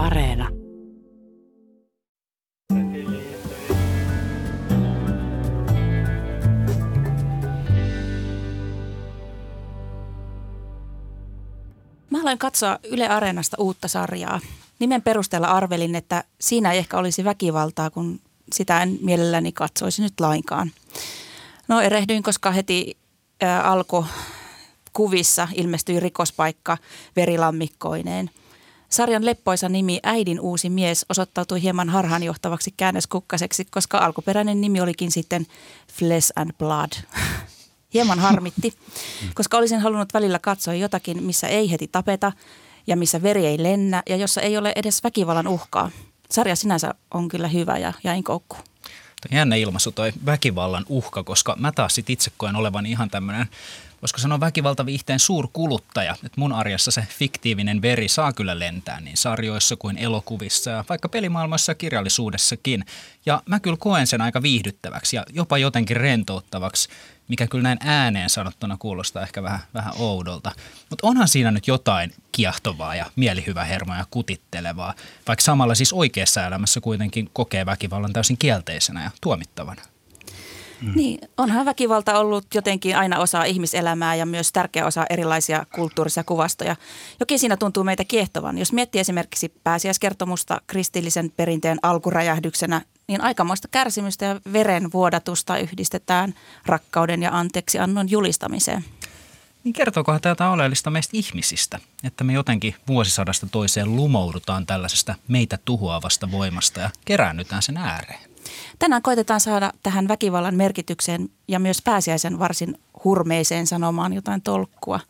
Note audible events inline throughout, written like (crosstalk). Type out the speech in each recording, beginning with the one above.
Areena. Mä aloin katsoa Yle Areenasta uutta sarjaa. Nimen perusteella arvelin, että siinä ei ehkä olisi väkivaltaa, kun sitä en mielelläni katsoisi nyt lainkaan. No erehdyin, koska heti ää, alkoi kuvissa ilmestyi rikospaikka verilammikkoineen. Sarjan leppoisa nimi Äidin uusi mies osoittautui hieman harhaanjohtavaksi käännöskukkaseksi, koska alkuperäinen nimi olikin sitten Flesh and Blood. (laughs) Hieman harmitti, koska olisin halunnut välillä katsoa jotakin, missä ei heti tapeta ja missä veri ei lennä ja jossa ei ole edes väkivallan uhkaa. Sarja sinänsä on kyllä hyvä ja jäin koukkuun. Jännä ilmaisu toi väkivallan uhka, koska mä taas sit itse koen olevan ihan tämmöinen voisiko sanoa väkivaltaviihteen suurkuluttaja. Että mun arjessa se fiktiivinen veri saa kyllä lentää niin sarjoissa kuin elokuvissa ja vaikka pelimaailmassa ja kirjallisuudessakin. Ja mä kyllä koen sen aika viihdyttäväksi ja jopa jotenkin rentouttavaksi, mikä kyllä näin ääneen sanottuna kuulostaa ehkä vähän, vähän oudolta. Mutta onhan siinä nyt jotain kiehtovaa ja mielihyvä hermoja ja kutittelevaa, vaikka samalla siis oikeassa elämässä kuitenkin kokee väkivallan täysin kielteisenä ja tuomittavana. Mm. Niin, onhan väkivalta ollut jotenkin aina osa ihmiselämää ja myös tärkeä osa erilaisia kulttuurisia kuvastoja. Jokin siinä tuntuu meitä kiehtovan. Jos miettii esimerkiksi pääsiäiskertomusta kristillisen perinteen alkuräjähdyksenä, niin aikamoista kärsimystä ja verenvuodatusta yhdistetään rakkauden ja anteeksi annon julistamiseen. Niin kertookohan tätä oleellista meistä ihmisistä, että me jotenkin vuosisadasta toiseen lumoudutaan tällaisesta meitä tuhoavasta voimasta ja keräännytään sen ääreen? Tänään koitetaan saada tähän väkivallan merkitykseen ja myös pääsiäisen varsin hurmeiseen sanomaan jotain tolkkua.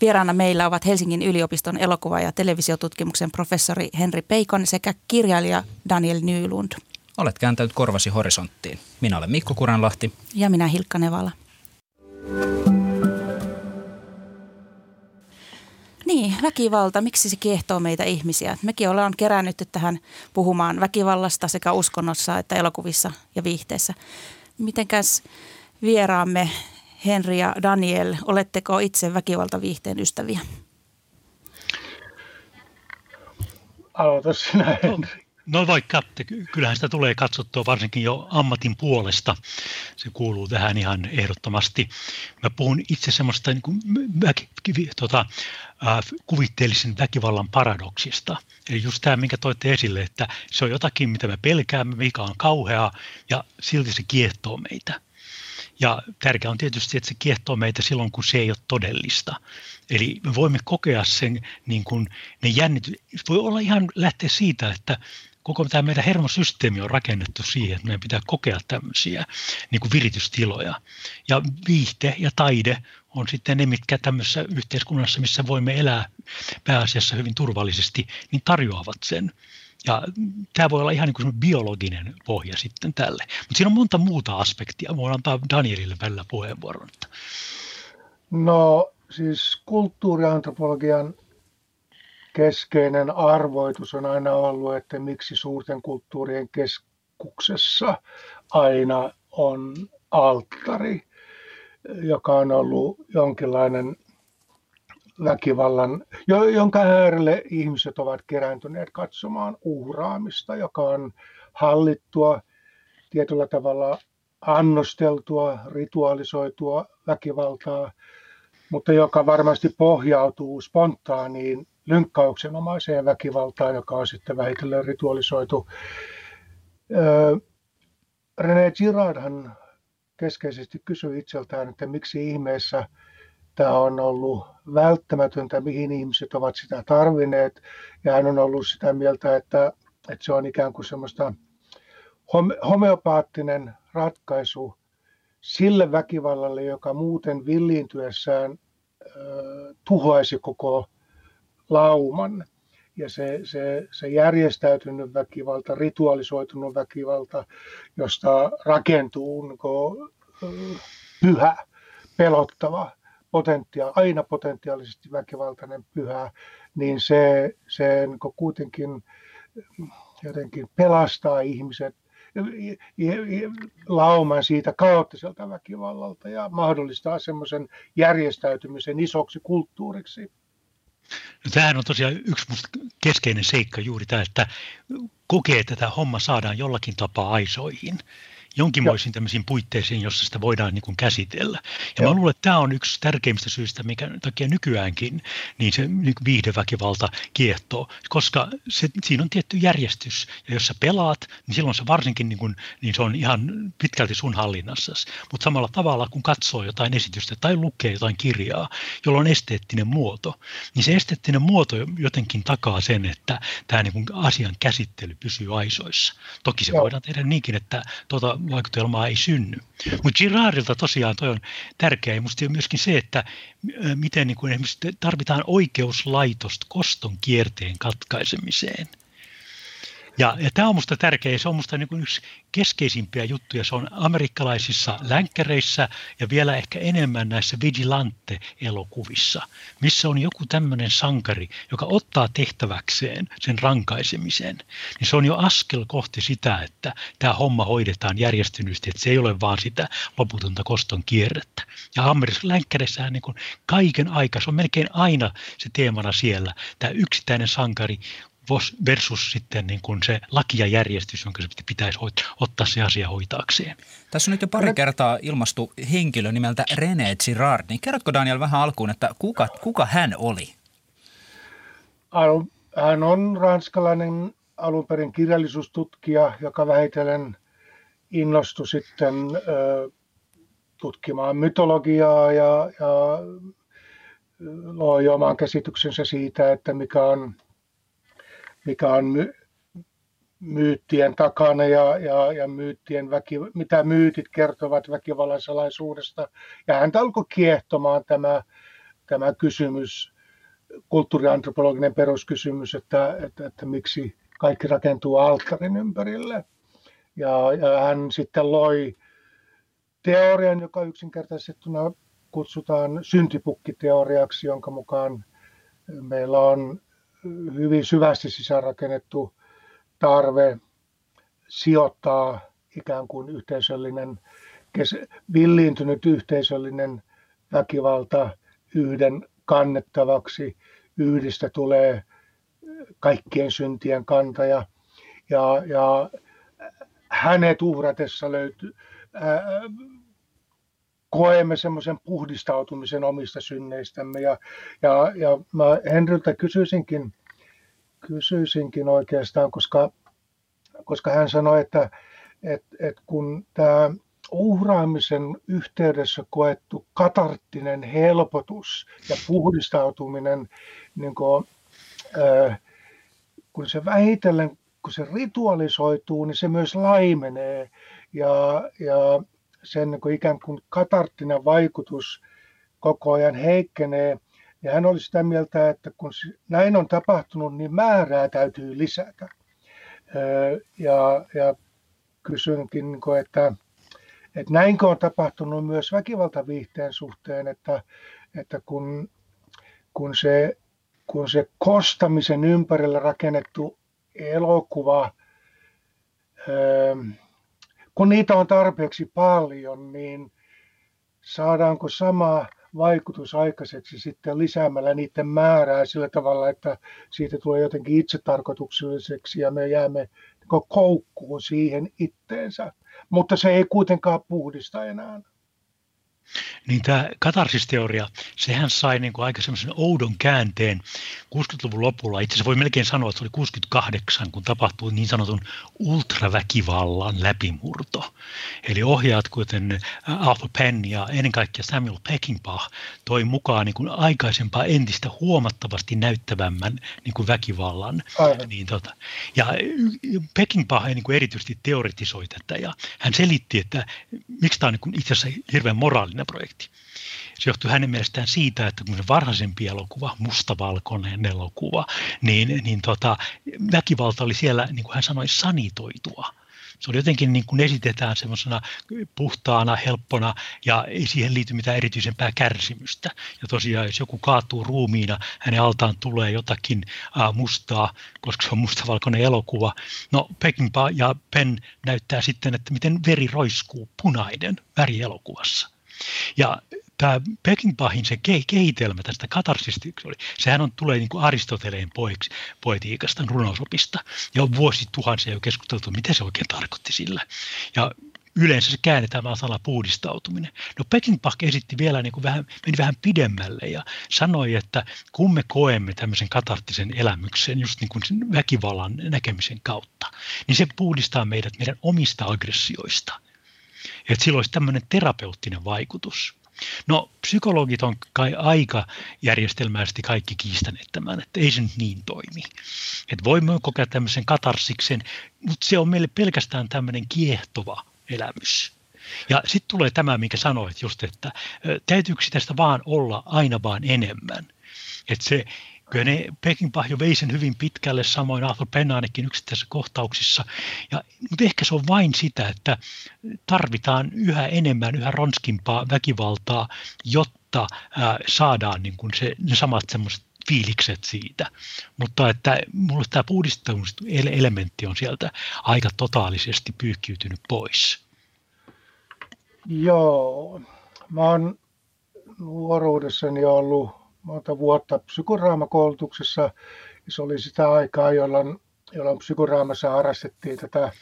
Vieraana meillä ovat Helsingin yliopiston elokuva- ja televisiotutkimuksen professori Henri Peikon sekä kirjailija Daniel Nylund. Olet kääntänyt korvasi horisonttiin. Minä olen Mikko Kuranlahti. Ja minä Hilkka Nevala. Niin, väkivalta, miksi se kiehtoo meitä ihmisiä? Mekin ollaan kerännyt tähän puhumaan väkivallasta sekä uskonnossa että elokuvissa ja viihteessä. Mitenkäs vieraamme Henri ja Daniel, oletteko itse väkivaltaviihteen ystäviä? Aloita sinä, Henri. No vaikka, kyllähän sitä tulee katsottua varsinkin jo ammatin puolesta. Se kuuluu tähän ihan ehdottomasti. Mä puhun itse semmoista niin kuin väki, tota, äh, kuvitteellisen väkivallan paradoksista. Eli just tämä, minkä toitte esille, että se on jotakin, mitä me pelkäämme, mikä on kauheaa, ja silti se kiehtoo meitä. Ja tärkeää on tietysti, että se kiehtoo meitä silloin, kun se ei ole todellista. Eli me voimme kokea sen, niin kuin ne jännitys, voi olla ihan lähteä siitä, että koko tämä meidän hermosysteemi on rakennettu siihen, että meidän pitää kokea tämmöisiä niin kuin viritystiloja. Ja viihte ja taide on sitten ne, mitkä tämmöisessä yhteiskunnassa, missä voimme elää pääasiassa hyvin turvallisesti, niin tarjoavat sen. Ja tämä voi olla ihan niin kuin biologinen pohja sitten tälle. Mutta siinä on monta muuta aspektia. Voin antaa Danielille välillä puheenvuoron. No siis kulttuuriantropologian keskeinen arvoitus on aina ollut, että miksi suurten kulttuurien keskuksessa aina on alttari, joka on ollut jonkinlainen väkivallan, jonka äärelle ihmiset ovat kerääntyneet katsomaan uhraamista, joka on hallittua, tietyllä tavalla annosteltua, ritualisoitua väkivaltaa, mutta joka varmasti pohjautuu spontaaniin lynkkauksenomaiseen väkivaltaan, joka on sitten vähitellen ritualisoitu. René Girardhan keskeisesti kysyi itseltään, että miksi ihmeessä tämä on ollut välttämätöntä, mihin ihmiset ovat sitä tarvinneet. Ja hän on ollut sitä mieltä, että, että se on ikään kuin semmoista homeopaattinen ratkaisu sille väkivallalle, joka muuten villiintyessään tuhoaisi koko lauman. Ja se, se, se järjestäytynyt väkivalta, ritualisoitunut väkivalta, josta rakentuu pyhä, pelottava, potentia, aina potentiaalisesti väkivaltainen pyhä, niin se, se niin kuitenkin jotenkin pelastaa ihmiset lauman siitä kaoottiselta väkivallalta ja mahdollistaa semmoisen järjestäytymisen isoksi kulttuuriksi. No, tämähän on tosiaan yksi keskeinen seikka juuri tämä, että kokee, että tämä homma saadaan jollakin tapaa aisoihin jonkinmoisiin tämmöisiin puitteisiin, jossa sitä voidaan niin kuin käsitellä. Ja Joo. mä luulen, että tämä on yksi tärkeimmistä syistä, mikä takia nykyäänkin niin se niin viihdeväkivalta kiehtoo, koska se, siinä on tietty järjestys, ja jos sä pelaat, niin silloin se varsinkin niin kuin, niin se on ihan pitkälti sun hallinnassa. Mutta samalla tavalla, kun katsoo jotain esitystä tai lukee jotain kirjaa, jolla on esteettinen muoto, niin se esteettinen muoto jotenkin takaa sen, että tämä niin kuin asian käsittely pysyy aisoissa. Toki se Joo. voidaan tehdä niinkin, että tuota vaikutelmaa ei synny. Mutta Girardilta tosiaan toi on tärkeää ja musta myöskin se, että miten niin kuin esimerkiksi tarvitaan oikeuslaitosta koston kierteen katkaisemiseen – ja, ja tämä on minusta tärkeä, se on minusta niin yksi keskeisimpiä juttuja. Se on amerikkalaisissa länkkäreissä ja vielä ehkä enemmän näissä vigilante-elokuvissa, missä on joku tämmöinen sankari, joka ottaa tehtäväkseen sen rankaisemisen. Niin se on jo askel kohti sitä, että tämä homma hoidetaan järjestynysti, että se ei ole vaan sitä loputonta koston kierrettä. Ja Amerikassa länkkäreissähän niin kaiken aikaa, se on melkein aina se teemana siellä, tämä yksittäinen sankari versus sitten niin kuin se laki ja järjestys, jonka se pitäisi ottaa se asia hoitaakseen. Tässä on nyt jo pari kertaa ilmastu henkilö nimeltä René Girard. Niin kerrotko Daniel vähän alkuun, että kuka, kuka hän oli? Hän on ranskalainen alun perin kirjallisuustutkija, joka vähitellen innostui sitten tutkimaan mytologiaa ja, ja loi oman käsityksensä siitä, että mikä on mikä on my, myyttien takana ja, ja, ja myyttien väki, mitä myytit kertovat väkivallan salaisuudesta. Ja häntä alkoi kiehtomaan tämä, tämä kysymys, kulttuuriantropologinen peruskysymys, että, että, että miksi kaikki rakentuu alttarin ympärille. Ja, ja hän sitten loi teorian, joka yksinkertaisettuna kutsutaan syntipukkiteoriaksi, jonka mukaan meillä on hyvin syvästi sisäänrakennettu tarve sijoittaa ikään kuin yhteisöllinen, villiintynyt yhteisöllinen väkivalta yhden kannettavaksi. Yhdistä tulee kaikkien syntien kantaja. Ja, ja hänet uhratessa löytyy, koemme semmoisen puhdistautumisen omista synneistämme. Ja, ja, ja mä Henryltä kysyisinkin, kysyisinkin oikeastaan, koska, koska hän sanoi, että et, et kun tämä uhraamisen yhteydessä koettu katarttinen helpotus ja puhdistautuminen, niin kun, äh, kun se vähitellen, kun se ritualisoituu, niin se myös laimenee. Ja, ja sen niin kuin ikään kuin katarttinen vaikutus koko ajan heikkenee. Ja hän oli sitä mieltä, että kun näin on tapahtunut, niin määrää täytyy lisätä. Ja, ja kysynkin, niin että, että näinkö on tapahtunut myös väkivaltaviihteen suhteen, että, että kun, kun, se, kun se kostamisen ympärillä rakennettu elokuva, kun niitä on tarpeeksi paljon, niin saadaanko sama vaikutus aikaiseksi sitten lisäämällä niiden määrää sillä tavalla, että siitä tulee jotenkin itsetarkoitukselliseksi ja me jäämme koukkuun siihen itteensä. Mutta se ei kuitenkaan puhdista enää niin tämä katarsisteoria, sehän sai niin kuin aika semmoisen oudon käänteen 60-luvun lopulla. Itse asiassa voi melkein sanoa, että se oli 68, kun tapahtui niin sanotun ultraväkivallan läpimurto. Eli ohjaat, kuten Arthur Penn ja ennen kaikkea Samuel Peckinpah, toi mukaan niin kuin aikaisempaa entistä huomattavasti näyttävämmän niin kuin väkivallan. Niin tota, ja Peckinpah niin kuin erityisesti teoretisoi tätä ja hän selitti, että miksi tämä on niin kuin itse asiassa hirveän moraalinen projekti. Se johtui hänen mielestään siitä, että kun se varhaisempi elokuva, mustavalkoinen elokuva, niin, niin tota, väkivalta oli siellä, niin kuin hän sanoi, sanitoitua. Se oli jotenkin niin kuin esitetään semmoisena puhtaana, helppona ja ei siihen liity mitään erityisempää kärsimystä. Ja tosiaan, jos joku kaatuu ruumiina, hänen altaan tulee jotakin mustaa, koska se on mustavalkoinen elokuva. No Peckinpah ja Penn näyttää sitten, että miten veri roiskuu punainen väri elokuvassa. Ja tämä Peckinpahin se kehitelmä tästä katarsista, oli, sehän on, tulee niin kuin Aristoteleen poiksi, poetiikasta, runousopista, ja on vuosituhansia jo keskusteltu, mitä se oikein tarkoitti sillä. Ja yleensä se käännetään vaan sana puhdistautuminen. No Peckinpah esitti vielä niin kuin vähän, meni vähän pidemmälle ja sanoi, että kun me koemme tämmöisen katarttisen elämyksen just niin kuin sen väkivallan näkemisen kautta, niin se puhdistaa meidät meidän omista aggressioista. Että sillä olisi tämmöinen terapeuttinen vaikutus. No psykologit on kai aika järjestelmällisesti kaikki kiistäneet tämän, että ei se nyt niin toimi. Että voimme kokea tämmöisen katarsiksen, mutta se on meille pelkästään tämmöinen kiehtova elämys. Ja sitten tulee tämä, minkä sanoit just, että täytyykö tästä vaan olla aina vaan enemmän. Että se, kyllä ne Peckinpah jo vei sen hyvin pitkälle, samoin Arthur Penn ainakin yksittäisissä kohtauksissa. Ja, mutta ehkä se on vain sitä, että tarvitaan yhä enemmän, yhä ronskimpaa väkivaltaa, jotta ää, saadaan niin kuin se, ne samat semmoiset fiilikset siitä. Mutta että mulle tämä puhdistamiselementti on sieltä aika totaalisesti pyyhkiytynyt pois. Joo, mä oon nuoruudessani ollut monta vuotta psykoraamakoulutuksessa. Se oli sitä aikaa, jolloin, jolloin psykoraamassa harrastettiin tätä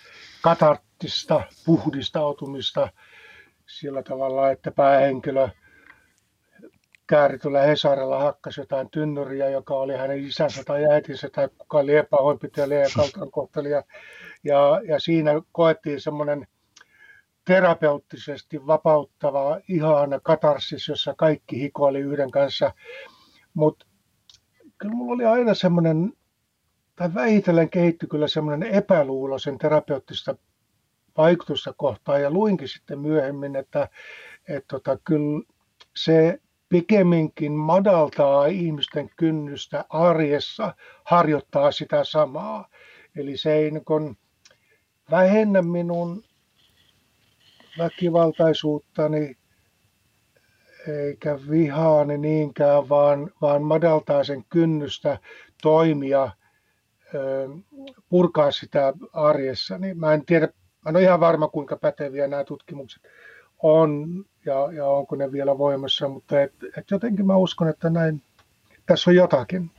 katarttista puhdistautumista sillä tavalla, että päähenkilö – kääritulla Hesarella hakkasi jotain tynnyriä, joka oli hänen isänsä tai äitinsä tai kuka oli epähoinpitelijä ja kaltoinkohtelija. Ja, ja siinä koettiin semmoinen terapeuttisesti vapauttava, ihana katarsis, jossa kaikki hikoili yhden kanssa. Mutta kyllä mulla oli aina semmoinen, tai vähitellen kehittyi kyllä semmoinen epäluulo sen terapeuttista vaikutusta kohtaan. Ja luinkin sitten myöhemmin, että, että tota, kyllä se pikemminkin madaltaa ihmisten kynnystä arjessa harjoittaa sitä samaa. Eli se ei niin vähennä minun väkivaltaisuuttani eikä vihaani niinkään, vaan, vaan madaltaa sen kynnystä toimia, purkaa sitä arjessa. Niin mä en tiedä, mä en ole ihan varma kuinka päteviä nämä tutkimukset on ja, ja onko ne vielä voimassa, mutta et, et jotenkin mä uskon, että näin, tässä on jotakin.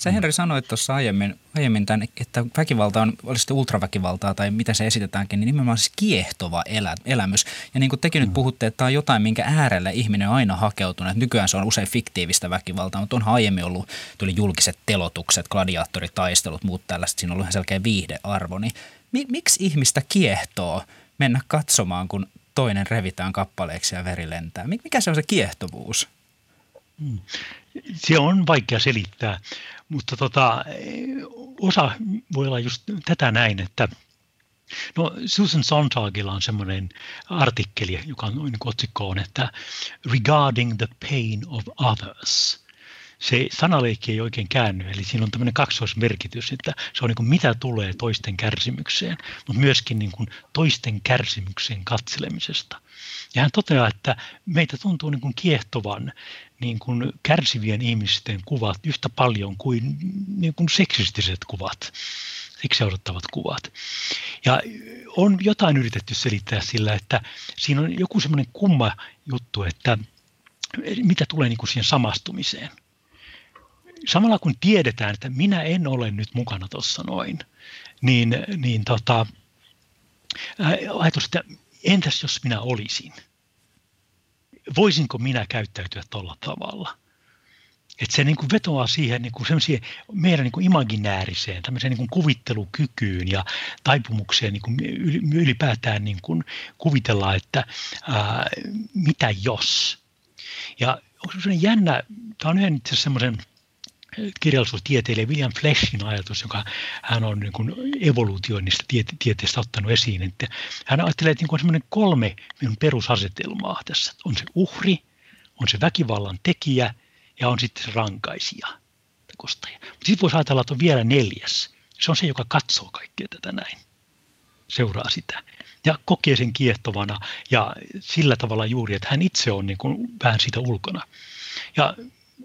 Sä Henri sanoit tuossa aiemmin, aiemmin tämän, että väkivalta on, olisi sitten ultraväkivaltaa tai mitä se esitetäänkin, niin nimenomaan siis kiehtova elä, elämys. Ja niin kuin tekin mm. nyt puhutte, että tämä on jotain, minkä äärelle ihminen on aina hakeutunut. Nykyään se on usein fiktiivistä väkivaltaa, mutta onhan aiemmin ollut, tuli julkiset telotukset, gladiaattoritaistelut, muut tällaiset, siinä on ollut ihan selkeä viihdearvo. Niin miksi ihmistä kiehtoo mennä katsomaan, kun toinen revitään kappaleeksi ja veri lentää. Mikä se on se kiehtovuus? Hmm. Se on vaikea selittää, mutta tota, osa voi olla just tätä näin, että No Susan Sontagilla on semmoinen artikkeli, joka on niin otsikkoon, että Regarding the pain of others – se sanaleikki ei oikein käänny, eli siinä on tämmöinen kaksoismerkitys, että se on niin kuin mitä tulee toisten kärsimykseen, mutta myöskin niin kuin toisten kärsimykseen katselemisesta. Ja hän toteaa, että meitä tuntuu niin kuin kiehtovan niin kuin kärsivien ihmisten kuvat yhtä paljon kuin, niin kuin seksistiset kuvat siksi odottavat kuvat. Ja on jotain yritetty selittää sillä, että siinä on joku semmoinen kumma juttu, että mitä tulee niin kuin siihen samastumiseen – samalla kun tiedetään, että minä en ole nyt mukana tuossa noin, niin, niin tota, ajatus, että entäs jos minä olisin? Voisinko minä käyttäytyä tuolla tavalla? Että se niin kuin vetoaa siihen niin kuin meidän niin kuin imaginääriseen, tämmöiseen niin kuin kuvittelukykyyn ja taipumukseen niin kuin ylipäätään niin kuin kuvitella, että ää, mitä jos. Ja onko se jännä, tämä on yhden itse semmoisen kirjallisuustieteilijä William Fleshin ajatus, joka hän on niin kuin evoluutioinnista tiete- tieteestä ottanut esiin. Että hän ajattelee, että niin on semmoinen kolme perusasetelmaa tässä. On se uhri, on se väkivallan tekijä ja on sitten se rankaisija. Mutta sitten voisi ajatella, että on vielä neljäs. Se on se, joka katsoo kaikkea tätä näin. Seuraa sitä ja kokee sen kiehtovana ja sillä tavalla juuri, että hän itse on niin kuin vähän siitä ulkona. Ja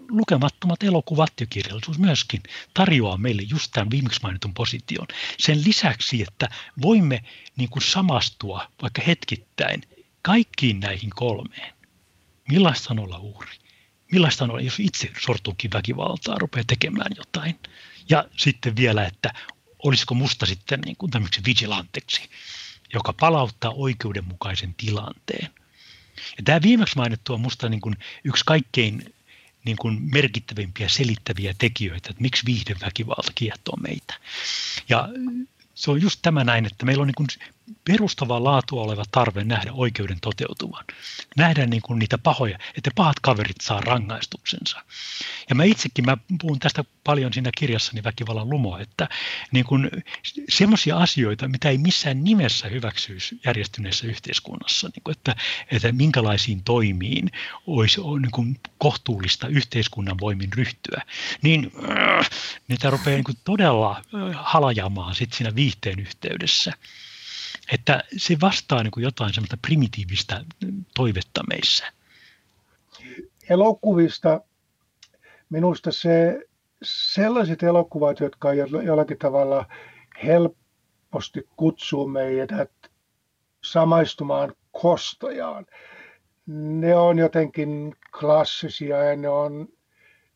lukemattomat elokuvat ja kirjallisuus myöskin tarjoaa meille just tämän viimeksi mainitun position. Sen lisäksi, että voimme niin kuin samastua vaikka hetkittäin kaikkiin näihin kolmeen. millaista on olla uhri? Millaista on, jos itse sortuukin väkivaltaa, rupeaa tekemään jotain? Ja sitten vielä, että olisiko musta sitten niin kuin tämmöiseksi vigilanteksi, joka palauttaa oikeudenmukaisen tilanteen. Ja tämä viimeksi mainittu on musta niin kuin yksi kaikkein niin kuin merkittävimpiä selittäviä tekijöitä, että miksi viihdeväkivalta kiehtoo meitä. Ja se on just tämä näin, että meillä on niin kuin perustavaa laatua oleva tarve nähdä oikeuden toteutuvan. Nähdä niin kuin niitä pahoja, että pahat kaverit saa rangaistuksensa. Ja mä itsekin, mä puhun tästä paljon siinä kirjassani Väkivallan lumo, että niin kuin semmoisia asioita, mitä ei missään nimessä hyväksyisi järjestyneessä yhteiskunnassa, niin kuin että, että minkälaisiin toimiin olisi niin kuin kohtuullista yhteiskunnan voimin ryhtyä, niin äh, niitä rupeaa niin kuin todella halajamaan sit siinä viihteen yhteydessä että se vastaa niin kuin jotain semmoista primitiivistä toivetta meissä. Elokuvista minusta se, sellaiset elokuvat, jotka jollakin tavalla helposti kutsuu meidät samaistumaan kostojaan, ne on jotenkin klassisia ja ne on,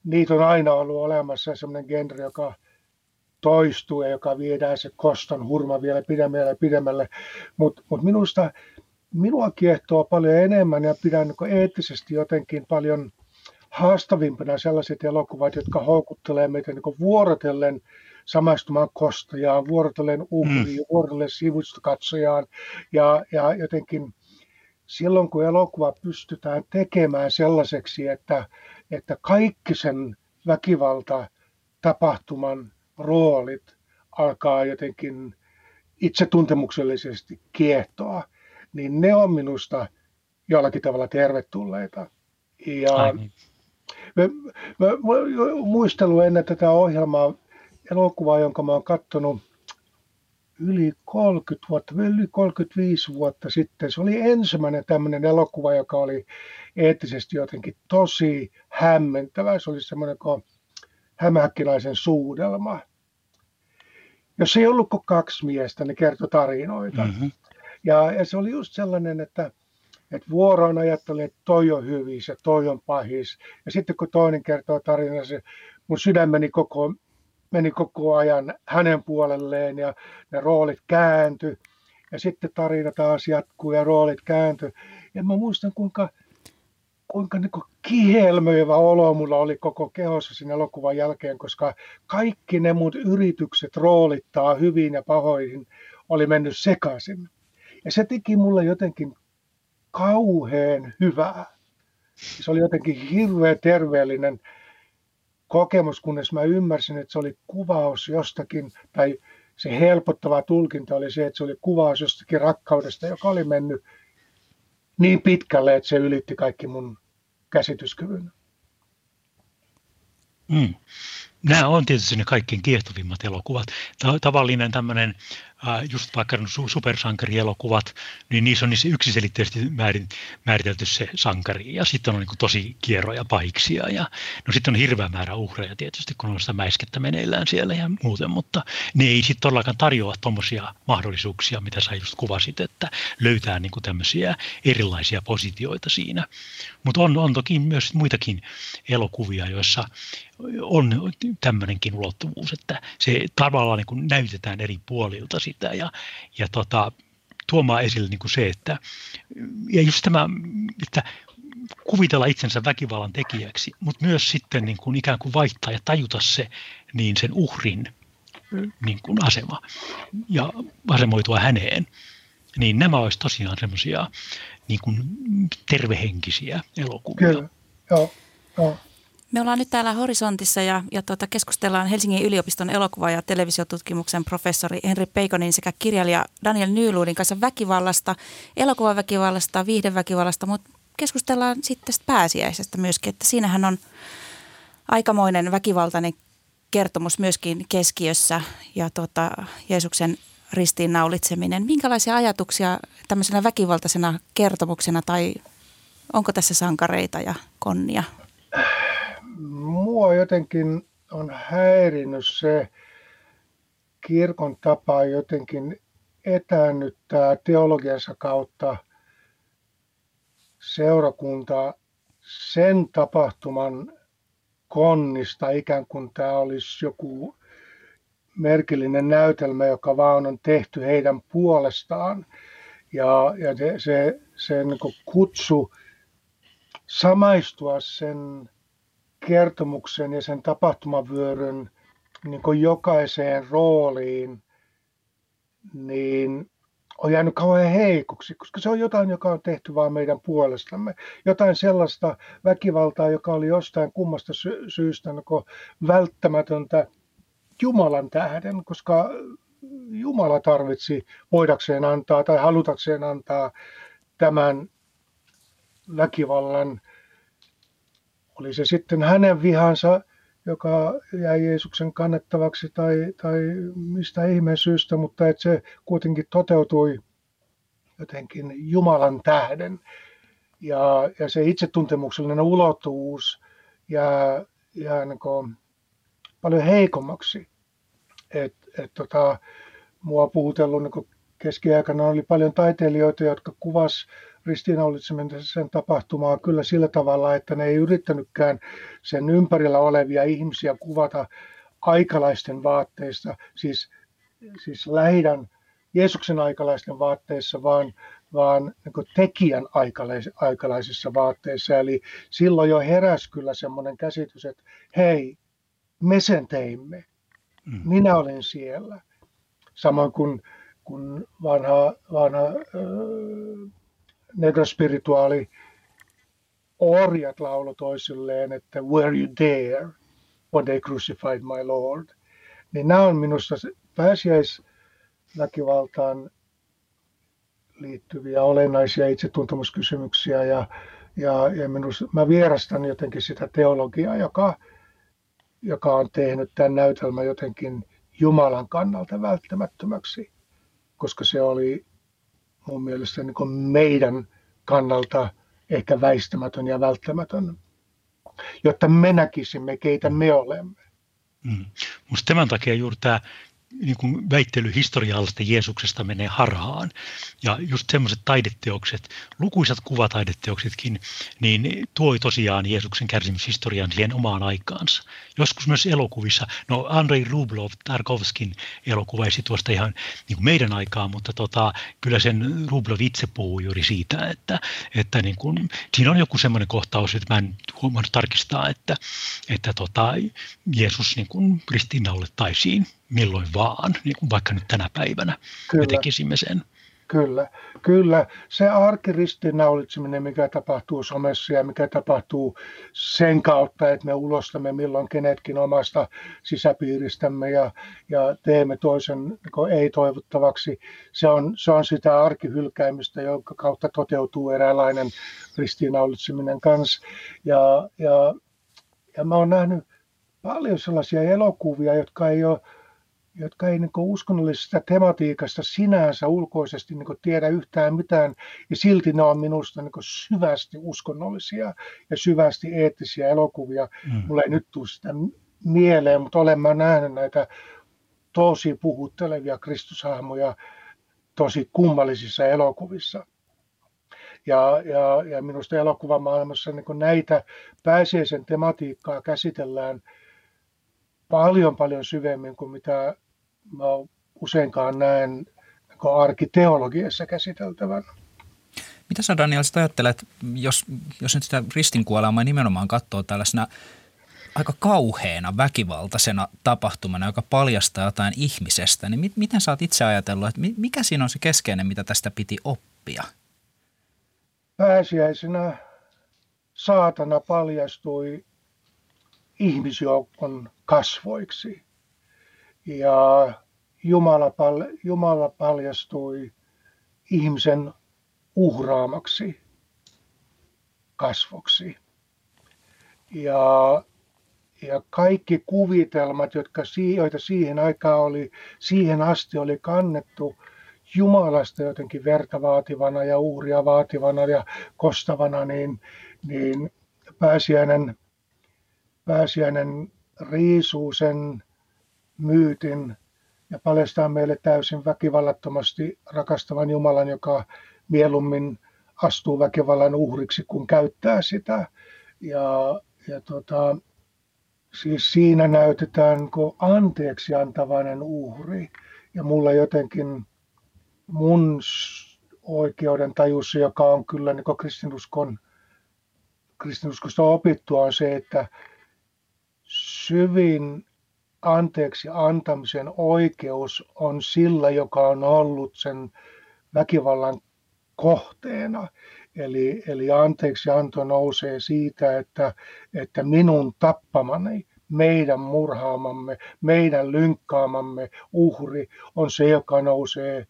niitä on aina ollut olemassa sellainen genre, joka – toistuu ja joka viedään se koston hurma vielä pidemmälle ja pidemmälle. Mutta mut minusta minua kiehtoo paljon enemmän ja pidän niin eettisesti jotenkin paljon haastavimpana sellaiset elokuvat, jotka houkuttelee meitä niin vuorotellen samaistumaan kostajaan, vuorotellen uhriin, mm. vuorotellen sivustokatsojaan ja, ja jotenkin silloin kun elokuva pystytään tekemään sellaiseksi, että, että kaikki sen väkivalta tapahtuman roolit alkaa jotenkin itsetuntemuksellisesti kiehtoa, niin ne on minusta jollakin tavalla tervetulleita. Ja mä, mä, mä, muistelun ennen tätä ohjelmaa elokuvaa, jonka mä oon katsonut yli 30 vuotta, yli 35 vuotta sitten. Se oli ensimmäinen tämmöinen elokuva, joka oli eettisesti jotenkin tosi hämmentävä. Se oli semmoinen kuin hämähäkkiläisen suudelma jos ei ollut kuin kaksi miestä, ne kertoi tarinoita. Mm-hmm. Ja, ja se oli just sellainen, että, että vuoroon ajattelin, että toi on hyvissä, toi on pahis. Ja sitten kun toinen kertoo tarinansa, mun sydän meni koko, meni koko ajan hänen puolelleen ja ne roolit kääntyi. Ja sitten tarina taas jatkuu ja roolit kääntyi. Ja mä muistan, kuinka kuinka niin kihelmöivä olo mulla oli koko kehossa siinä elokuvan jälkeen, koska kaikki ne mun yritykset roolittaa hyvin ja pahoihin oli mennyt sekaisin. Ja se teki mulle jotenkin kauhean hyvää. Se oli jotenkin hirveän terveellinen kokemus, kunnes mä ymmärsin, että se oli kuvaus jostakin, tai se helpottava tulkinta oli se, että se oli kuvaus jostakin rakkaudesta, joka oli mennyt niin pitkälle, että se ylitti kaikki mun käsityskyvyn. Mm. Nämä on tietysti ne kaikkein kiehtovimmat elokuvat. Tavallinen tämmöinen just vaikka supersankarielokuvat, niin niissä on niissä yksiselitteisesti määritelty se sankari ja sitten on niin tosi kierroja pahiksia ja no sitten on hirveä määrä uhreja tietysti, kun on sitä mäiskettä meneillään siellä ja muuten, mutta ne ei sitten todellakaan tarjoa tuommoisia mahdollisuuksia, mitä sä just kuvasit, että löytää niin tämmöisiä erilaisia positioita siinä. Mutta on, on toki myös muitakin elokuvia, joissa on tämmöinenkin ulottuvuus, että se tavallaan niin näytetään eri puolilta sitä ja, ja tota, tuomaan esille niin kuin se, että ja just tämä, että kuvitella itsensä väkivallan tekijäksi, mutta myös sitten niin kuin ikään kuin vaihtaa ja tajuta se niin sen uhrin niin kuin asema ja asemoitua häneen. Niin nämä olisi tosiaan semmoisia niin kuin tervehenkisiä elokuvia. Kyllä, joo, joo. Me ollaan nyt täällä Horisontissa ja, ja tuota, keskustellaan Helsingin yliopiston elokuva- ja televisiotutkimuksen professori Henri Peikonin sekä kirjailija Daniel Nyluudin kanssa väkivallasta, elokuvaväkivallasta, viihdeväkivallasta, mutta keskustellaan sitten tästä pääsiäisestä myöskin, että siinähän on aikamoinen väkivaltainen kertomus myöskin keskiössä ja tuota, Jeesuksen ristiinnaulitseminen. Minkälaisia ajatuksia tämmöisenä väkivaltaisena kertomuksena tai onko tässä sankareita ja konnia? Mua jotenkin on häirinnyt se kirkon tapa jotenkin etäännyttää teologiansa kautta seurakuntaa sen tapahtuman konnista, ikään kuin tämä olisi joku merkillinen näytelmä, joka vaan on tehty heidän puolestaan. Ja, ja se, se, se niin kutsu samaistua sen kertomuksen ja sen tapahtumavyöryn niin jokaiseen rooliin, niin on jäänyt kauhean heikoksi, koska se on jotain, joka on tehty vain meidän puolestamme. Jotain sellaista väkivaltaa, joka oli jostain kummasta sy- syystä niin välttämätöntä Jumalan tähden, koska Jumala tarvitsi voidakseen antaa tai halutakseen antaa tämän väkivallan. Oli se sitten hänen vihansa, joka jäi Jeesuksen kannettavaksi tai, tai mistä ihmeen syystä, mutta että se kuitenkin toteutui jotenkin Jumalan tähden. Ja, ja se itsetuntemuksellinen ulottuvuus jää, jää niin kuin paljon heikommaksi. Et, et tota, mua puhutellut niin keskiaikana oli paljon taiteilijoita, jotka kuvas ristiinnaulitsemisen tapahtumaa kyllä sillä tavalla, että ne ei yrittänytkään sen ympärillä olevia ihmisiä kuvata aikalaisten vaatteista, siis, siis lähidän Jeesuksen aikalaisten vaatteissa, vaan, vaan niin tekijän aikalais, aikalaisissa vaatteissa. Eli silloin jo heräsi kyllä semmoinen käsitys, että hei, me sen teimme. Mm. Minä olin siellä. Samoin kuin, kuin vanha, vanha äh, negrospirituaali orjat laulo toisilleen, että were you there when they crucified my Lord. Niin nämä on minusta pääsiäisväkivaltaan liittyviä olennaisia itsetuntemuskysymyksiä ja, ja, ja minusta, mä vierastan jotenkin sitä teologiaa, joka, joka on tehnyt tämän näytelmän jotenkin Jumalan kannalta välttämättömäksi, koska se oli mun mielestä niin kuin meidän kannalta ehkä väistämätön ja välttämätön, jotta me näkisimme, keitä me olemme. Mm. Minusta tämän takia juuri tämä niin kuin väittely historiallisesta Jeesuksesta menee harhaan. Ja just semmoiset taideteokset, lukuisat kuvataideteoksetkin, niin tuoi tosiaan Jeesuksen kärsimyshistorian siihen omaan aikaansa. Joskus myös elokuvissa, no Andrei Rublov, Tarkovskin elokuva tuosta ihan niin kuin meidän aikaan, mutta tota, kyllä sen Rublov itse puhuu juuri siitä, että, että niin kuin, siinä on joku semmoinen kohtaus, että mä en huomannut tarkistaa, että, että tota, Jeesus niin kuin milloin vaan, niin kuin vaikka nyt tänä päivänä kyllä, me tekisimme sen. Kyllä, kyllä. Se arkiristiinnaulitseminen, mikä tapahtuu somessa ja mikä tapahtuu sen kautta, että me ulostamme milloin kenetkin omasta sisäpiiristämme ja, ja teemme toisen niin ei-toivottavaksi, se on, se on sitä arkihylkäämistä, jonka kautta toteutuu eräänlainen ristiinnaulitseminen kanssa. Ja, ja, ja mä oon nähnyt paljon sellaisia elokuvia, jotka ei ole jotka ei niin uskonnollisesta tematiikasta sinänsä ulkoisesti niin tiedä yhtään mitään, ja silti ne on minusta niin syvästi uskonnollisia ja syvästi eettisiä elokuvia. Mm. Mulla ei nyt tule sitä mieleen, mutta olen mä nähnyt näitä tosi puhuttelevia kristushahmoja tosi kummallisissa elokuvissa. Ja, ja, ja minusta elokuvamaailmassa niin näitä pääsiäisen tematiikkaa käsitellään paljon paljon syvemmin kuin mitä mä useinkaan näen arkiteologiassa käsiteltävän. Mitä sä Daniel sitä ajattelet, jos, jos nyt sitä ristinkuolemaa nimenomaan katsoo tällaisena aika kauheena, väkivaltaisena tapahtumana, joka paljastaa jotain ihmisestä, niin mit, miten sä oot itse ajatellut, että mikä siinä on se keskeinen, mitä tästä piti oppia? Pääsiäisenä saatana paljastui ihmisjoukon kasvoiksi ja Jumala, pal- Jumala paljastui ihmisen uhraamaksi kasvoksi. Ja, ja kaikki kuvitelmat, jotka, joita siihen aikaan oli, siihen asti oli kannettu Jumalasta jotenkin verta vaativana ja uhria vaativana ja kostavana, niin, niin pääsiäinen, pääsiäinen riisuu sen myytin ja paljastaa meille täysin väkivallattomasti rakastavan Jumalan, joka mieluummin astuu väkivallan uhriksi, kun käyttää sitä Ja, ja tota, siis siinä näytetään anteeksi antavainen uhri. Ja mulla jotenkin mun oikeuden tajussa, joka on kyllä niin kristinuskon, kristinuskosta opittua, on se, että syvin anteeksi antamisen oikeus on sillä, joka on ollut sen väkivallan kohteena. Eli, eli anteeksi anto nousee siitä, että, että minun tappamani, meidän murhaamamme, meidän lynkkaamamme uhri on se, joka nousee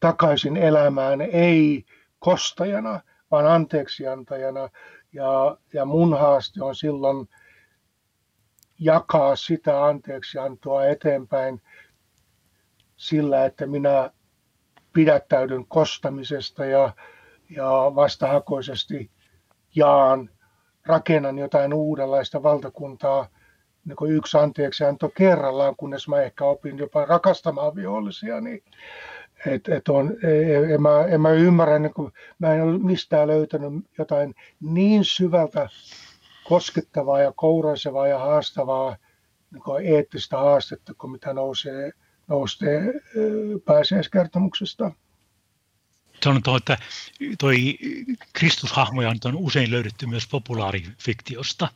takaisin elämään, ei kostajana, vaan anteeksiantajana. Ja, ja mun haaste on silloin jakaa sitä anteeksiantoa eteenpäin sillä, että minä pidättäydyn kostamisesta ja, ja vastahakoisesti jaan, rakennan jotain uudenlaista valtakuntaa. Niin kuin yksi anteeksianto kerrallaan, kunnes mä ehkä opin jopa rakastamaan vihollisia, niin et, et on, en, mä, en mä ymmärrä, niin kuin, mä en ole mistään löytänyt jotain niin syvältä koskettavaa ja kouraisevaa ja haastavaa niin eettistä haastetta kuin mitä nousee, nousee pääsiäiskertomuksesta. Sanotaan, että toi Kristushahmoja on usein löydetty myös populaarifiktiosta,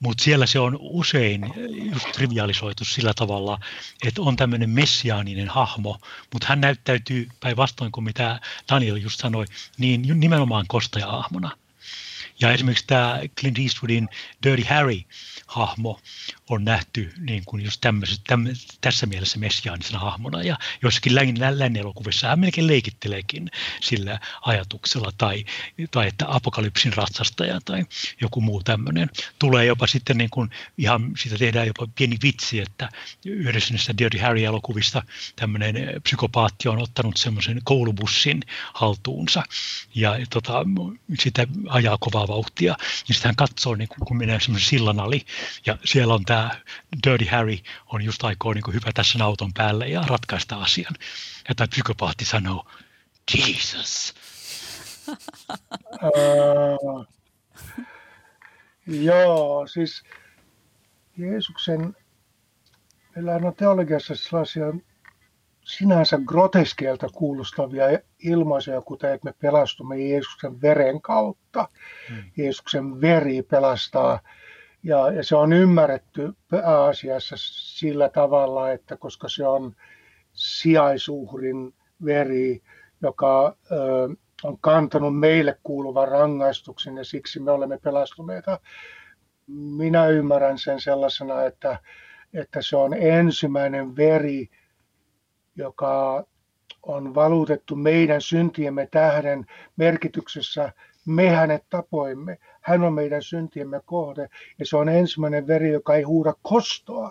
mutta siellä se on usein just trivialisoitu sillä tavalla, että on tämmöinen messiaaninen hahmo, mutta hän näyttäytyy päinvastoin kuin mitä Daniel just sanoi, niin nimenomaan kostaja-hahmona. Ja esimerkiksi tämä Clint Eastwoodin Dirty Harry-hahmo on nähty niin kuin just täm, tässä mielessä messiaanisena hahmona. Ja joissakin lännen elokuvissa hän melkein leikitteleekin sillä ajatuksella, tai, tai että apokalypsin ratsastaja tai joku muu tämmöinen. Tulee jopa sitten niin kuin ihan, siitä tehdään jopa pieni vitsi, että yhdessä näistä Dirty Harry-elokuvista tämmöinen psykopaatti on ottanut semmoisen koulubussin haltuunsa ja tota, sitä ajaa kovaa vauhtia. Ja sitten hän katsoo, niin kun menee semmoisen sillan ali ja siellä on tämä Dirty Harry on just aikoo niin hypätä sen auton päälle ja ratkaista asian. Ja tämä psykopaatti sanoo, Jesus. Uh, (laughs) joo, siis Jeesuksen, meillä on teologiassa sellaisia sinänsä groteskeilta kuulostavia ilmaisuja, kuten että me pelastumme Jeesuksen veren kautta. Hmm. Jeesuksen veri pelastaa ja, ja se on ymmärretty pääasiassa sillä tavalla, että koska se on sijaisuhrin veri, joka ö, on kantanut meille kuuluvan rangaistuksen ja siksi me olemme pelastuneita. Minä ymmärrän sen sellaisena, että, että se on ensimmäinen veri, joka on valutettu meidän syntiemme tähden merkityksessä me hänet tapoimme. Hän on meidän syntiemme kohde ja se on ensimmäinen veri, joka ei huuda kostoa,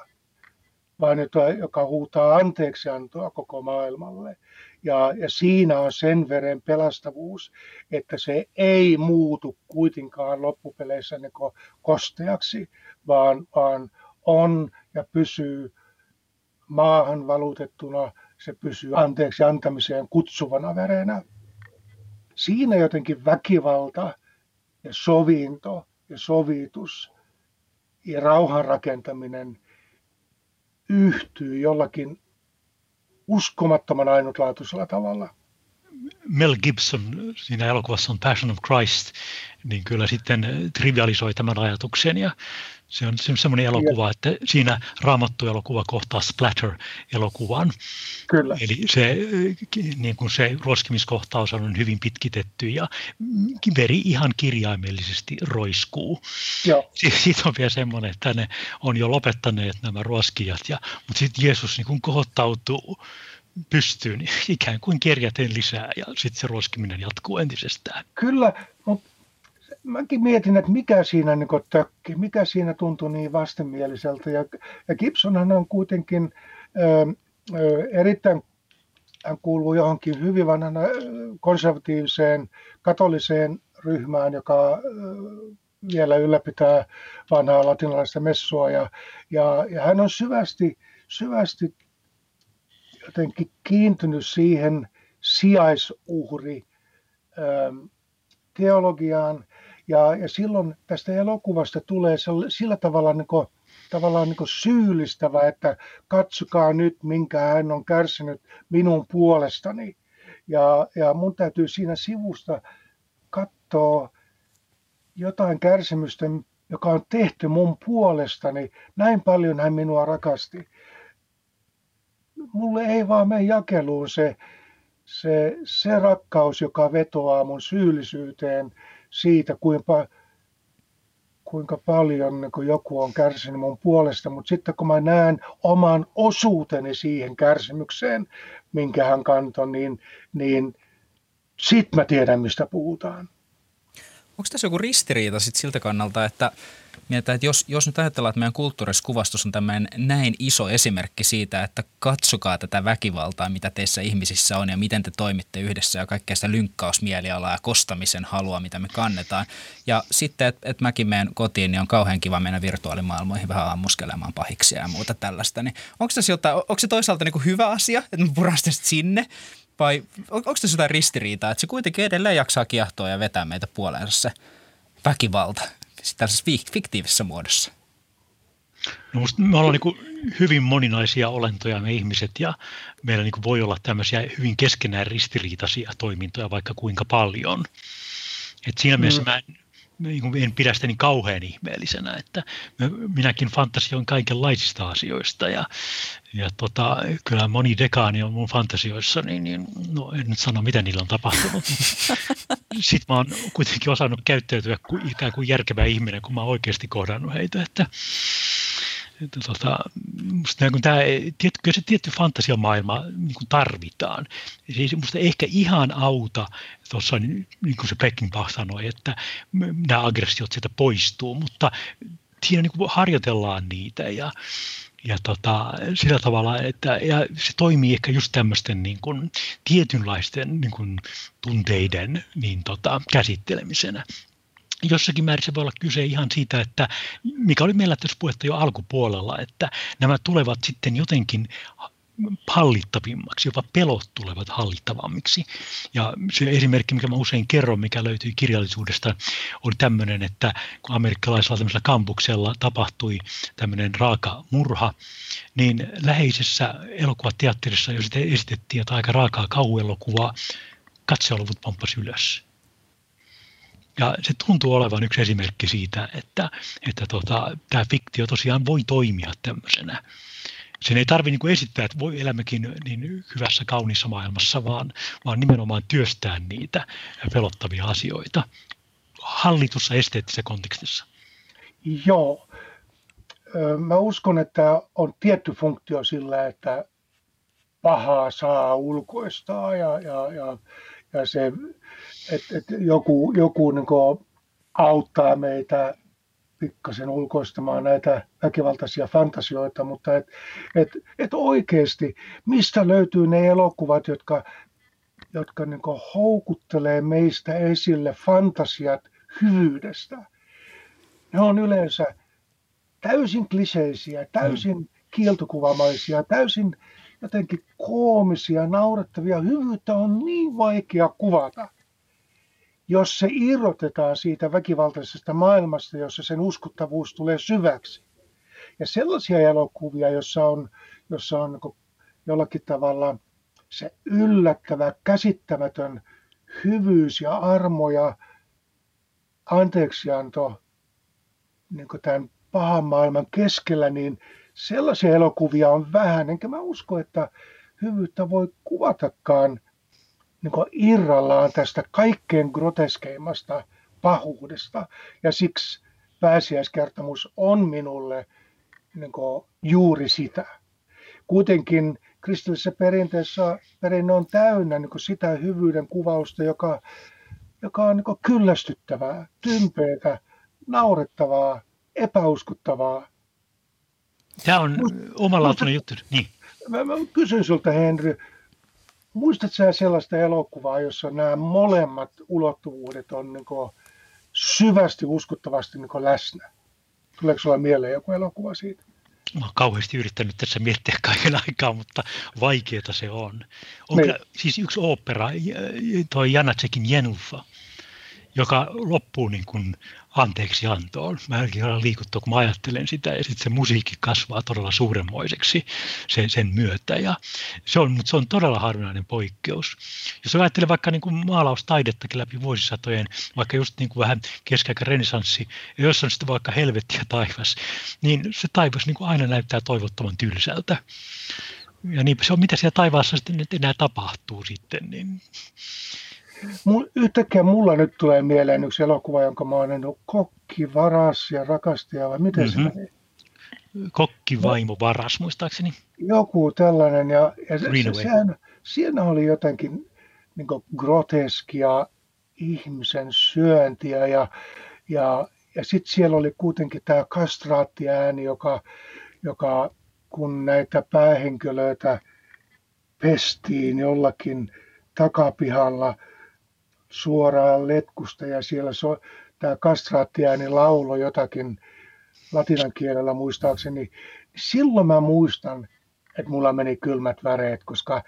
vaan joka huutaa anteeksiantoa koko maailmalle. Ja, ja siinä on sen veren pelastavuus, että se ei muutu kuitenkaan loppupeleissä niin kosteaksi, vaan, vaan on ja pysyy maahan valutettuna, se pysyy anteeksi antamiseen kutsuvana verenä siinä jotenkin väkivalta ja sovinto ja sovitus ja rauhan rakentaminen yhtyy jollakin uskomattoman ainutlaatuisella tavalla. Mel Gibson siinä elokuvassa on Passion of Christ, niin kyllä sitten trivialisoi tämän ajatuksen ja se on semmoinen elokuva, että siinä raamattu elokuva kohtaa splatter-elokuvan. Kyllä. Eli se, niin kuin se ruoskimiskohtaus on hyvin pitkitetty ja veri ihan kirjaimellisesti roiskuu. Joo. Siitä on vielä semmoinen, että ne on jo lopettaneet nämä ruoskijat, ja, mutta sitten Jeesus niin kuin kohottautuu pystyyn ikään kuin kerjaten lisää ja sitten se ruoskiminen jatkuu entisestään. Kyllä, mutta mäkin mietin, että mikä siinä niin tökki, mikä siinä tuntui niin vastenmieliseltä. Ja, ja Gibsonhan on kuitenkin ö, ö, erittäin, hän kuuluu johonkin hyvin vanhana konservatiiviseen katoliseen ryhmään, joka ö, vielä ylläpitää vanhaa latinalaista messua. Ja, ja, ja hän on syvästi, syvästi jotenkin kiintynyt siihen sijaisuhri teologiaan Ja, ja silloin tästä elokuvasta tulee sillä tavalla niin kuin, tavallaan niin syyllistävä, että katsokaa nyt, minkä hän on kärsinyt minun puolestani. Ja, ja mun täytyy siinä sivusta katsoa jotain kärsimystä, joka on tehty mun puolestani. Näin paljon hän minua rakasti. Mulle ei vaan mene jakeluun se, se, se rakkaus, joka vetoaa mun syyllisyyteen siitä, kuinka kuinka paljon niin kuin joku on kärsinyt mun puolesta, mutta sitten kun mä näen oman osuuteni siihen kärsimykseen, minkä hän kantoi, niin, niin sit mä tiedän, mistä puhutaan. Onko tässä joku ristiriita sit siltä kannalta, että mietitään, että jos, jos nyt ajatellaan, että meidän kulttuurissa kuvastus on tämmöinen näin iso esimerkki siitä, että katsokaa tätä väkivaltaa, mitä teissä ihmisissä on ja miten te toimitte yhdessä ja kaikkea sitä lynkkausmielialaa ja kostamisen halua, mitä me kannetaan. Ja sitten, että et mäkin menen kotiin, niin on kauhean kiva mennä virtuaalimaailmoihin vähän ammuskelemaan pahiksia ja muuta tällaista. Niin onko, tässä jotain, onko se toisaalta niin kuin hyvä asia, että mä puran sinne, vai on, onko tässä jotain ristiriitaa, että se kuitenkin edelleen jaksaa kiehtoa ja vetää meitä puoleensa se väkivalta tällaisessa fiktiivisessä muodossa? No musta me ollaan niin hyvin moninaisia olentoja me ihmiset ja meillä niin voi olla tämmöisiä hyvin keskenään ristiriitaisia toimintoja vaikka kuinka paljon. Et siinä mm. mielessä mä niin en pidä sitä niin kauhean ihmeellisenä, että minäkin fantasioin kaikenlaisista asioista ja, ja tota, kyllä moni dekaani on mun fantasioissa, niin, niin no, en nyt sano mitä niillä on tapahtunut. (laughs) Sitten mä oon kuitenkin osannut käyttäytyä kuin, ikään kuin järkevä ihminen, kun mä oon oikeasti kohdannut heitä, että tota, musta niin tämä, tietty, kyllä se tietty fantasiamaailma niin kuin tarvitaan. Siis musta ehkä ihan auta, tuossa niin, niin kuin se Peckinpah sanoi, että nämä aggressiot sieltä poistuu, mutta siinä niin kuin harjoitellaan niitä ja, ja tota, sillä tavalla, että ja se toimii ehkä just tämmöisten niin kuin, tietynlaisten niin kuin, tunteiden niin tota, käsittelemisenä jossakin määrin se voi olla kyse ihan siitä, että mikä oli meillä tässä puhetta jo alkupuolella, että nämä tulevat sitten jotenkin hallittavimmaksi, jopa pelot tulevat hallittavammiksi. Ja se esimerkki, mikä mä usein kerron, mikä löytyy kirjallisuudesta, on tämmöinen, että kun amerikkalaisella tämmöisellä kampuksella tapahtui tämmöinen raaka murha, niin läheisessä elokuvateatterissa jo sitten esitettiin jotain aika raakaa kauhuelokuvaa, katseoluvut pomppasi ylös ja se tuntuu olevan yksi esimerkki siitä, että, että tota, tämä fiktio tosiaan voi toimia tämmöisenä. Sen ei tarvitse niin esittää, että voi elämäkin niin hyvässä kauniissa maailmassa, vaan, vaan nimenomaan työstää niitä pelottavia asioita hallitussa esteettisessä kontekstissa. Joo. Mä uskon, että on tietty funktio sillä, että pahaa saa ulkoistaa ja, ja, ja, ja se että et joku, joku niin auttaa meitä pikkasen ulkoistamaan näitä väkivaltaisia fantasioita, mutta et, et, et oikeasti, mistä löytyy ne elokuvat, jotka, jotka niin houkuttelee meistä esille fantasiat hyvyydestä. Ne on yleensä täysin kliseisiä, täysin mm. kieltokuvamaisia, täysin jotenkin koomisia, naurettavia. Hyvyyttä on niin vaikea kuvata – jos se irrotetaan siitä väkivaltaisesta maailmasta, jossa sen uskottavuus tulee syväksi. Ja sellaisia elokuvia, jossa on, jossa on niin jollakin tavalla se yllättävä, käsittämätön hyvyys ja armo ja anteeksianto niin tämän pahan maailman keskellä, niin sellaisia elokuvia on vähän, enkä mä usko, että hyvyyttä voi kuvatakaan – niin irrallaan tästä kaikkein groteskeimmasta pahuudesta. Ja siksi pääsiäiskertomus on minulle niin juuri sitä. Kuitenkin kristillisessä perinteessä perinne on täynnä niin sitä hyvyyden kuvausta, joka, joka on niin kyllästyttävää, tympeätä, naurettavaa, epäuskottavaa. Tämä on omalaatuinen juttu. Niin. Mä, mä kysyn sinulta, Henry, Muistatko sä sellaista elokuvaa, jossa nämä molemmat ulottuvuudet on niin syvästi uskottavasti niin läsnä? Tuleeko sulla mieleen joku elokuva siitä? Mä oon kauheasti yrittänyt tässä miettiä kaiken aikaa, mutta vaikeaa se on. on niin. kyllä, siis yksi opera, toi Janacekin Jenuffa, joka loppuu niin kuin anteeksi antoon. Mä olen liikuttu, kun mä ajattelen sitä, ja sitten se musiikki kasvaa todella suuremmoiseksi sen, sen myötä. Ja se on, mutta se on todella harvinainen poikkeus. Jos ajattelee vaikka niin kuin maalaustaidettakin läpi vuosisatojen, vaikka just niin kuin vähän keskiaika renesanssi, ja jos on sitten vaikka helvetti ja taivas, niin se taivas niin kuin aina näyttää toivottoman tylsältä. Ja niin se on, mitä siellä taivaassa sitten enää tapahtuu sitten, niin yhtäkkiä mulla nyt tulee mieleen yksi elokuva, jonka mä oon nähnyt, Kokki, Varas ja Rakastaja, vai miten mm-hmm. se meni? Kokki, vaimo, varas, muistaakseni. Joku tällainen, ja, ja se, se, sehän, siinä oli jotenkin niin groteskia ihmisen syöntiä, ja, ja, ja sitten siellä oli kuitenkin tämä kastraattiääni, joka, joka kun näitä päähenkilöitä pestiin jollakin takapihalla – suoraan letkusta ja siellä so, tämä kastraattiääni laulo jotakin latinan kielellä muistaakseni. Silloin mä muistan, että mulla meni kylmät väreet, koska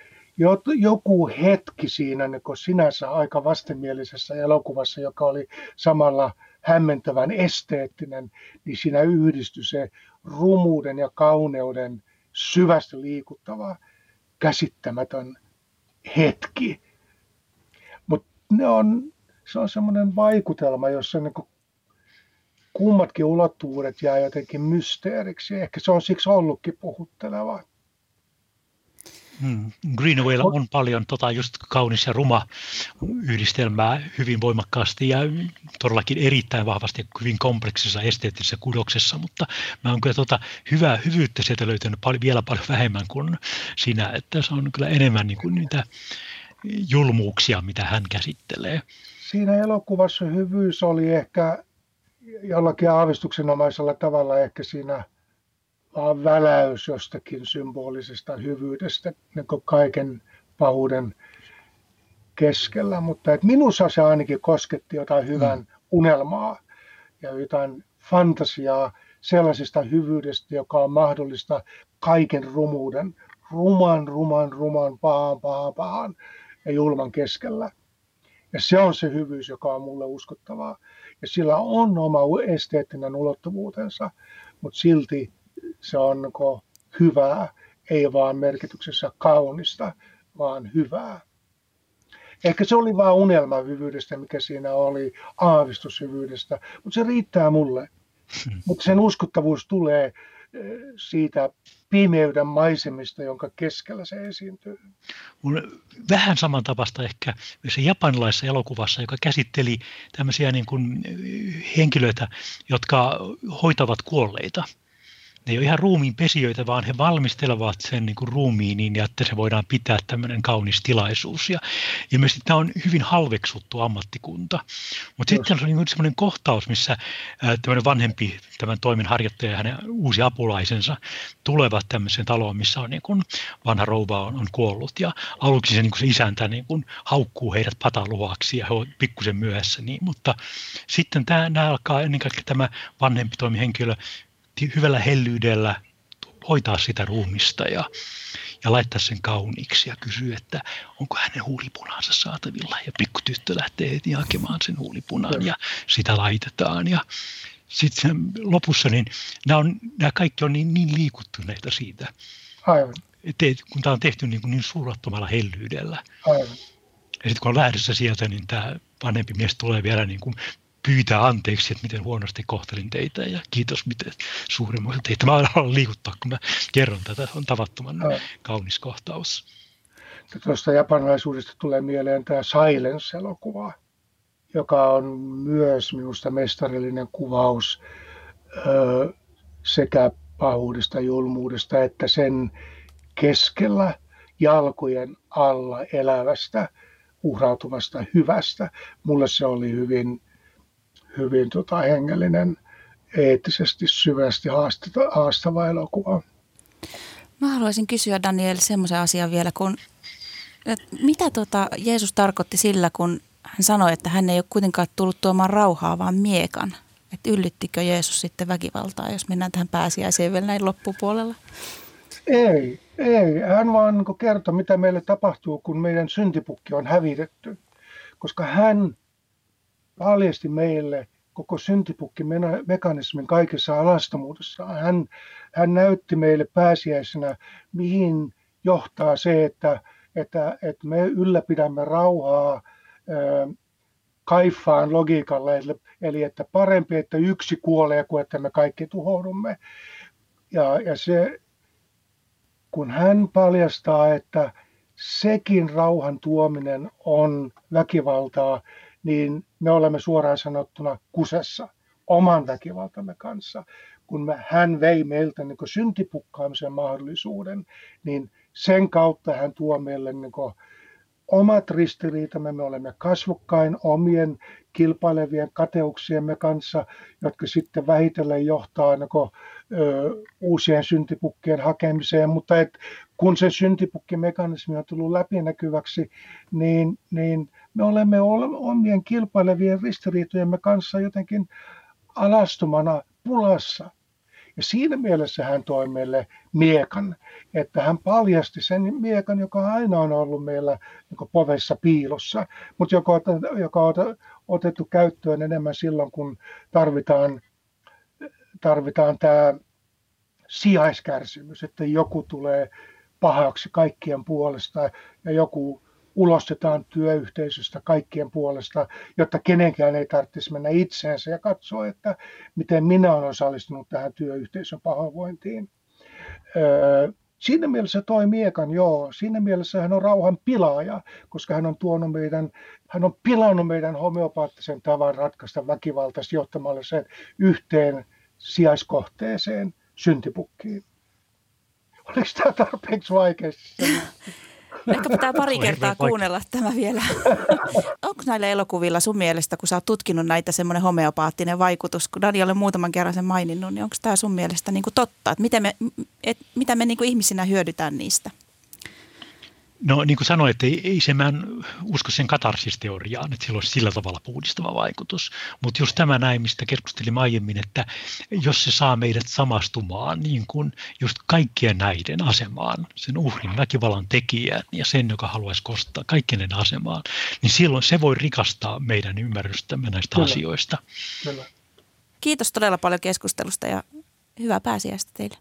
joku hetki siinä niin sinänsä aika vastenmielisessä elokuvassa, joka oli samalla hämmentävän esteettinen, niin siinä yhdistyi se rumuuden ja kauneuden syvästi liikuttava, käsittämätön hetki ne on, se on semmoinen vaikutelma, jossa niin kuin kummatkin ulottuvuudet jää jotenkin mysteeriksi. Ehkä se on siksi ollutkin puhutteleva. Hmm. Greenwaylla on paljon tota, just kaunis ja ruma yhdistelmää hyvin voimakkaasti ja todellakin erittäin vahvasti hyvin kompleksisessa esteettisessä kudoksessa, mutta mä oon kyllä tota, hyvää hyvyyttä sieltä löytänyt paljon, vielä paljon vähemmän kuin siinä, että se on kyllä enemmän niin kuin niitä julmuuksia, mitä hän käsittelee. Siinä elokuvassa hyvyys oli ehkä jollakin aavistuksenomaisella tavalla ehkä siinä vaan väläys jostakin symbolisesta hyvyydestä niin kaiken pahuuden keskellä, mutta et minussa se ainakin kosketti jotain hyvän mm. unelmaa ja jotain fantasiaa sellaisesta hyvyydestä, joka on mahdollista kaiken rumuuden, ruman, ruman, ruman, pahan, pahan, pahan ja julman keskellä. Ja se on se hyvyys, joka on mulle uskottavaa. Ja sillä on oma esteettinen ulottuvuutensa, mutta silti se on niin hyvää, ei vaan merkityksessä kaunista, vaan hyvää. Ehkä se oli vain unelmahyvyydestä, mikä siinä oli, aavistushyvyydestä, mutta se riittää mulle. (laughs) Mutta sen uskottavuus tulee siitä pimeyden maisemista, jonka keskellä se esiintyy. Mun vähän samantapaista ehkä se japanilaisessa elokuvassa, joka käsitteli tämmöisiä niin kuin henkilöitä, jotka hoitavat kuolleita – ne ei ole ihan ruumiin pesijöitä, vaan he valmistelevat sen niin kuin ruumiin niin, että se voidaan pitää tämmöinen kaunis tilaisuus. Ja ilmeisesti tämä on hyvin halveksuttu ammattikunta. Mutta sitten on niin semmoinen kohtaus, missä tämmöinen vanhempi, tämän toimen harjoittaja ja hänen uusi apulaisensa tulevat tämmöiseen taloon, missä on niin kuin vanha rouva on, on kuollut. Ja aluksi se, niin kuin se isäntä niin kuin haukkuu heidät pataluhaksi ja he ovat pikkusen myöhässä. Niin, mutta sitten tämä, nämä alkaa ennen kaikkea tämä vanhempi toimihenkilö hyvällä hellyydellä hoitaa sitä ruumista ja, ja laittaa sen kauniiksi ja kysyä, että onko hänen huulipunansa saatavilla. Ja pikkutyttö lähtee heti hakemaan sen huulipunan ja sitä laitetaan. Ja sitten lopussa niin nämä, on, nämä kaikki on niin, niin liikuttuneita siitä. Aivan. Kun tämä on tehty niin, niin suurattomalla hellyydellä. Aivan. Ja sitten kun on lähdössä sieltä, niin tämä vanhempi mies tulee vielä niin kuin pyytää anteeksi, että miten huonosti kohtelin teitä ja kiitos miten suurimmoista teitä. Mä alan liikuttaa, kun mä kerron tätä. On tavattoman no. kaunis kohtaus. Tuosta japanilaisuudesta tulee mieleen tämä Silence-elokuva, joka on myös minusta mestarillinen kuvaus ö, sekä pahuudesta, julmuudesta, että sen keskellä jalkojen alla elävästä, uhrautuvasta hyvästä. Mulle se oli hyvin hyvin tota, hengellinen, eettisesti syvästi haastava, haastava elokuva. Mä haluaisin kysyä Daniel semmoisen asian vielä, kun että mitä tota Jeesus tarkoitti sillä, kun hän sanoi, että hän ei ole kuitenkaan tullut tuomaan rauhaa, vaan miekan. Että yllyttikö Jeesus sitten väkivaltaa, jos mennään tähän pääsiäiseen vielä näin loppupuolella? Ei, ei. Hän vaan niin kertoi, mitä meille tapahtuu, kun meidän syntipukki on hävitetty. Koska hän paljasti meille koko syntipukkimekanismin kaikessa alastomuudessaan. Hän, hän näytti meille pääsiäisenä, mihin johtaa se, että, että, että me ylläpidämme rauhaa kaifaan logiikalla, eli että parempi, että yksi kuolee kuin että me kaikki tuhoudumme. Ja, ja se, kun hän paljastaa, että sekin rauhan tuominen on väkivaltaa, niin me olemme suoraan sanottuna kusessa oman väkivaltamme kanssa. Kun me, hän vei meiltä niin syntipukkaamisen mahdollisuuden, niin sen kautta hän tuo meille niin omat ristiriitamme, me olemme kasvokkain omien kilpailevien kateuksiemme kanssa, jotka sitten vähitellen johtaa niin kuin, ö, uusien syntipukkien hakemiseen, mutta et, kun se syntipukkimekanismi on tullut läpinäkyväksi, niin, niin me olemme omien kilpailevien ristiriitojemme kanssa jotenkin alastumana pulassa. Ja siinä mielessä hän toi meille miekan, että hän paljasti sen miekan, joka aina on ollut meillä niin povessa piilossa, mutta joka, joka on otettu käyttöön enemmän silloin, kun tarvitaan, tarvitaan tämä sijaiskärsimys, että joku tulee pahaksi kaikkien puolesta ja joku ulostetaan työyhteisöstä kaikkien puolesta, jotta kenenkään ei tarvitsisi mennä itseensä ja katsoa, että miten minä olen osallistunut tähän työyhteisön pahoinvointiin. siinä mielessä toi Miekan, joo, siinä mielessä hän on rauhan pilaaja, koska hän on tuonut meidän, hän on pilannut meidän homeopaattisen tavan ratkaista väkivaltaisesti johtamalla sen yhteen sijaiskohteeseen syntipukkiin. Oliko tämä tarpeeksi vaikeasti? Ehkä pitää pari kertaa kuunnella tämä vielä. (laughs) Onko näillä elokuvilla sun mielestä, kun sä oot tutkinut näitä semmoinen homeopaattinen vaikutus, kun Dani on muutaman kerran sen maininnut, niin onko tämä sun mielestä niin kuin totta? Että miten me, et, mitä me niin kuin ihmisinä hyödytään niistä? No niin kuin sanoin, että ei, ei se mä en usko sen katarsisteoriaan, että sillä olisi sillä tavalla puhdistava vaikutus. Mutta just tämä näin, mistä keskustelimme aiemmin, että jos se saa meidät samastumaan niin kuin just kaikkien näiden asemaan, sen uhrin, väkivallan tekijän ja sen, joka haluaisi kostaa kaikkien asemaan, niin silloin se voi rikastaa meidän ymmärrystämme näistä Kyllä. asioista. Kyllä. Kiitos todella paljon keskustelusta ja hyvää pääsiäistä teille.